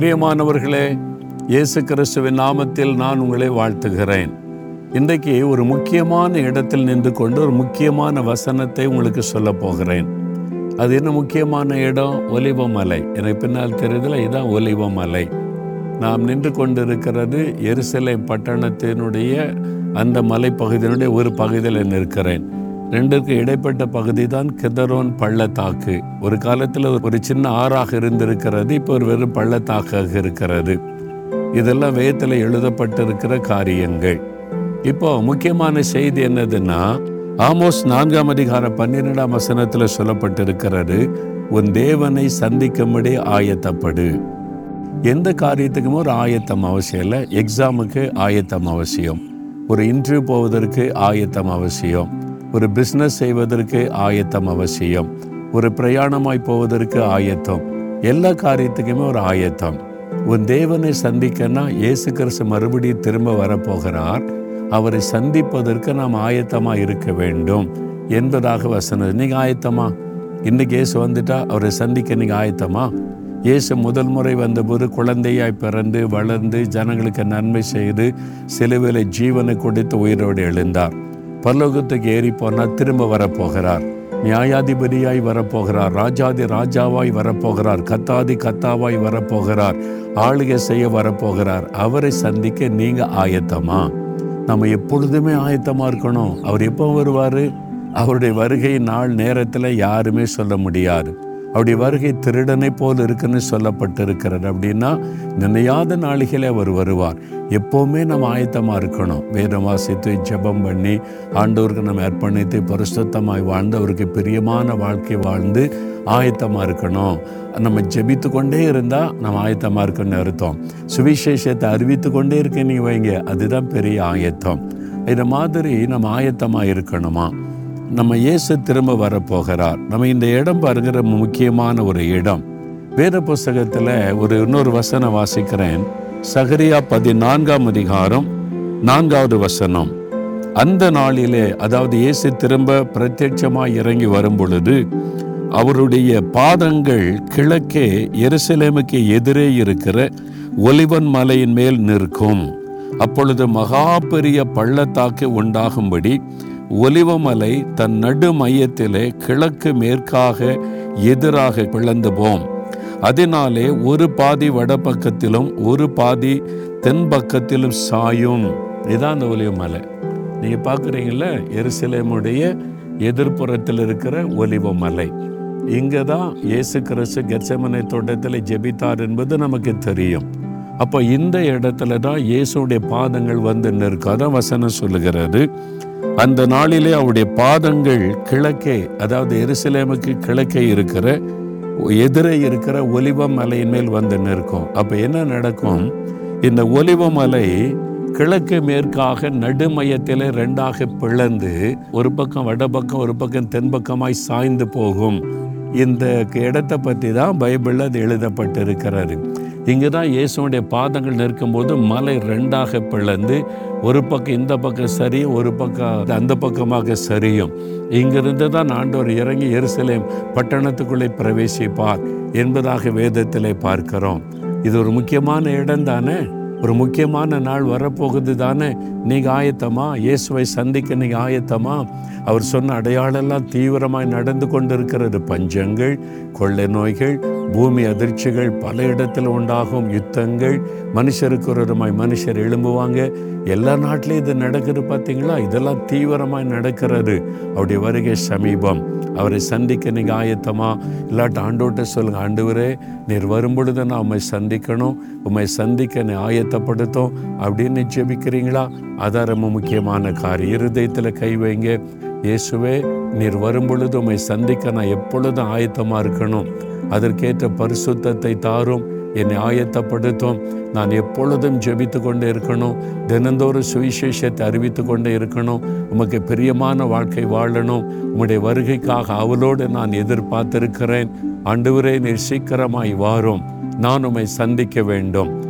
பிரியமானவர்களே இயேசு கிறிஸ்துவின் நாமத்தில் நான் உங்களை வாழ்த்துகிறேன். இன்றைக்கு ஒரு முக்கியமான இடத்தில் நின்று கொண்டு ஒரு முக்கியமான வசனத்தை உங்களுக்கு சொல்ல போகிறேன். அது என்ன முக்கியமான இடம்? ஒலிவமலை எனக்கு பின்னால் தெரியுதுல இதுதான் ஒலிவமலை நாம் நின்று கொண்டிருக்கிறது எரிசலை பட்டணத்தினுடைய அந்த மலைப்பகுதியினுடைய ஒரு பகுதியில் நிற்கிறேன். ரெண்டுக்கு இடைப்பட்ட பகுதி தான் கிதரோன் பள்ளத்தாக்கு. ஒரு காலத்தில் ஒரு சின்ன ஆறாக இருந்திருக்கிறது இப்போ ஒரு வெறும் பள்ளத்தாக்காக இருக்கிறது. இதெல்லாம் வேதத்தில் எழுதப்பட்டிருக்கிற காரியங்கள். இப்போ முக்கியமான செய்தி என்னதுன்னா ஆமோஸ் நான்காம் அதிகார பன்னிரெண்டாம் வசனத்தில் சொல்லப்பட்டிருக்கிறது உன் தேவனை சந்திக்கும்படி ஆயத்தப்படு. எந்த காரியத்துக்குமே ஒரு ஆயத்தம் அவசியம் இல்லை எக்ஸாமுக்கு ஆயத்தம் அவசியம். ஒரு இன்டர்வியூ போவதற்கு ஆயத்தம் அவசியம். ஒரு பிஸ்னஸ் செய்வதற்கு ஆயத்தம் அவசியம். ஒரு பிரயாணமாய் போவதற்கு ஆயத்தம். எல்லா காரியத்துக்குமே ஒரு ஆயத்தம். உன் தேவனை சந்திக்கன்னா இயேசு கிறிஸ்து மறுபடியும் திரும்ப வரப்போகிறார். அவரை சந்திப்பதற்கு நாம் ஆயத்தமாக இருக்க வேண்டும் என்பதாக வசனம். நீங்கள் ஆயத்தமா? இன்னைக்கு இயேசு வந்துட்டா அவரை சந்திக்க நீங்கள் ஆயத்தமா? இயேசு முதல் முறை வந்தபோது குழந்தையாய் பிறந்து வளர்ந்து ஜனங்களுக்கு நன்மை செய்து சிலுவையில் ஜீவனை கொடுத்து உயிரோடு எழுந்தார். பரலோகத்துக்கு ஏறி போனால் திரும்ப வரப்போகிறார். நியாயாதிபதியாய் வரப்போகிறார். ராஜாதி ராஜாவாய் வரப்போகிறார். கத்தாதி கத்தாவாய் வரப்போகிறார். ஆளுகை செய்ய வரப்போகிறார். அவரை சந்திக்க நீங்க ஆயத்தமா? நம்ம எப்பொழுதுமே ஆயத்தமா இருக்கணும். அவர் எப்போ வருவார்? அவருடைய வருகை நாள் நேரத்தில் யாருமே சொல்ல முடியாது. அவருடைய வருகை திருடனை போல் இருக்குன்னு சொல்லப்பட்டிருக்கிறது. அப்படின்னா நினையாத நாளிகளே அவர் வருவார். எப்போவுமே நம்ம ஆயத்தமாக இருக்கணும். வேதம் வாசித்து ஜெபம் பண்ணி ஆண்டவருக்கு நம்ம அர்ப்பணித்து பரிசுத்தமாய் வாழ்ந்து அவருக்கு பிரியமான வாழ்க்கை வாழ்ந்து ஆயத்தமாக இருக்கணும். நம்ம ஜெபித்து கொண்டே இருந்தால் நம்ம ஆயத்தமாக இருக்கணும்னு அர்த்தம். சுவிசேஷத்தை அறிவித்து கொண்டே இருக்கேன் நீ வைங்க அதுதான் பெரிய ஆயத்தம். இந்த மாதிரி நம்ம ஆயத்தமாக இருக்கணுமா? நம்ம இயேசு திரும்ப வரப்போகிறார் நம்ம இந்த இடம் பாருங்கிற முக்கியமான ஒரு இடம். வேத புஸ்தகத்தில் ஒரு இன்னொரு வசனம் வாசிக்கிறேன். சகரியா பதினான்காம் அதிகாரம் நான்காவது வசனம். அந்த நாளிலே அதாவது இயேசு திரும்ப பிரத்யட்சமாக இறங்கி வரும் பொழுது அவருடைய பாதங்கள் கிழக்கே எருசலேமுக்கு எதிரே இருக்கிற ஒலிவன் மலையின் மேல் நிற்கும். அப்பொழுது மகா பெரிய பள்ளத்தாக்கு உண்டாகும்படி ஒலிவமலை தன் நடு மையத்திலே கிழக்கு மேற்காக எதிராக பிளந்து போம். அதனாலே ஒரு பாதி வடபக்கத்திலும் ஒரு பாதி தென் பக்கத்திலும் சாயும். இதுதான் அந்த ஒலிவமலை. நீங்கள் பார்க்குறீங்கள எருசலேமுடைய எதிர்ப்புறத்தில் இருக்கிற ஒலிவமலை. இங்கே தான் இயேசு கிறிஸ்து கெர்சமனை தோட்டத்தில் ஜெபித்தார் என்பது நமக்கு தெரியும். அப்போ இந்த இடத்துல தான் இயேசுடைய பாதங்கள் வந்து நிற்கும். அதான் வசனம் சொல்லுகிறது. அந்த நாளிலே அவருடைய பாதங்கள் கிழக்கே அதாவது எருசலேமுக்கு கிழக்கே இருக்கிற எதிரே இருக்கிற ஒலிவ மலையின் மேல் வந்து நிற்கும். அப்போ என்ன நடக்கும்? இந்த ஒலிவ மலை கிழக்கு மேற்காக நடுமையத்தில் ரெண்டாக பிளந்து ஒரு பக்கம் வடபக்கம் ஒரு பக்கம் தென்பக்கமாய் சாய்ந்து போகும். இந்த இடத்தை பற்றி தான் பைபிளில் அது எழுதப்பட்டிருக்கிறது. இங்கே தான் இயேசுடைய பாதங்கள் நிற்கும்போது மலை ரெண்டாக பிளந்து ஒரு பக்கம் இந்த பக்கம் சரி ஒரு பக்கம் அந்த பக்கமாக சரியும். இங்கிருந்து தான் ஆண்டவர் இறங்கி எருசலேம் பட்டணத்துக்குள்ளே பிரவேசிப்பார் என்பதாக வேதத்திலே பார்க்கிறோம். இது ஒரு முக்கியமான இடம் தானே? ஒரு முக்கியமான நாள் வரப்போகுது தானே? நீங்கள் ஆயத்தமா? இயேசுவை சந்திக்க நீங்கள் ஆயத்தமா? அவர் சொன்ன அடையாளெல்லாம் தீவிரமாய் நடந்து கொண்டு இருக்கிறது பஞ்சங்கள் கொள்ளை நோய்கள் பூமி அதிர்ச்சிகள் பல இடத்தில் உண்டாகும். யுத்தங்கள் மனுஷருக்கு ஒரு விதமாய் மனுஷர் எழும்புவாங்க. எல்லா நாட்டிலையும் இது நடக்குது பார்த்தீங்களா இதெல்லாம் தீவிரமாய் நடக்கிறது. அவருடைய வருகை சமீபம். அவரை சந்திக்க நீங்கள் ஆயத்தமா? இல்லாட்ட ஆண்டோட்ட சொல்லுங்க ஆண்டு நீர் வரும்பொழுது நான் உண்மை சந்திக்கணும். உண்மை சந்திக்க நீ ஆயத்த ஆயத்தப்படுத்தும் அப்படின்னு ஜெபிக்கிறீங்களா? அதான் ரொம்ப முக்கியமான காரியம். இருதயத்தில் கை வைங்க. இயேசுவே நீர் வரும்பொழுது உண்மை சந்திக்க நான் எப்பொழுதும் ஆயத்தமாக இருக்கணும். அதற்கேற்ற பரிசுத்தத்தை தாரும். என்னை ஆயத்தப்படுத்தும். நான் எப்பொழுதும் ஜெபித்து கொண்டே இருக்கணும். தினந்தோறும் சுவிசேஷத்தை அறிவித்து கொண்டே இருக்கணும். உமக்கு பிரியமான வாழ்க்கை வாழணும். உம்முடைய வருகைக்காக அவளோடு நான் எதிர்பார்த்திருக்கிறேன். அன்றுவரே நீர் சீக்கிரமாய் வாரும். நான் உம்மை சந்திக்க வேண்டும்.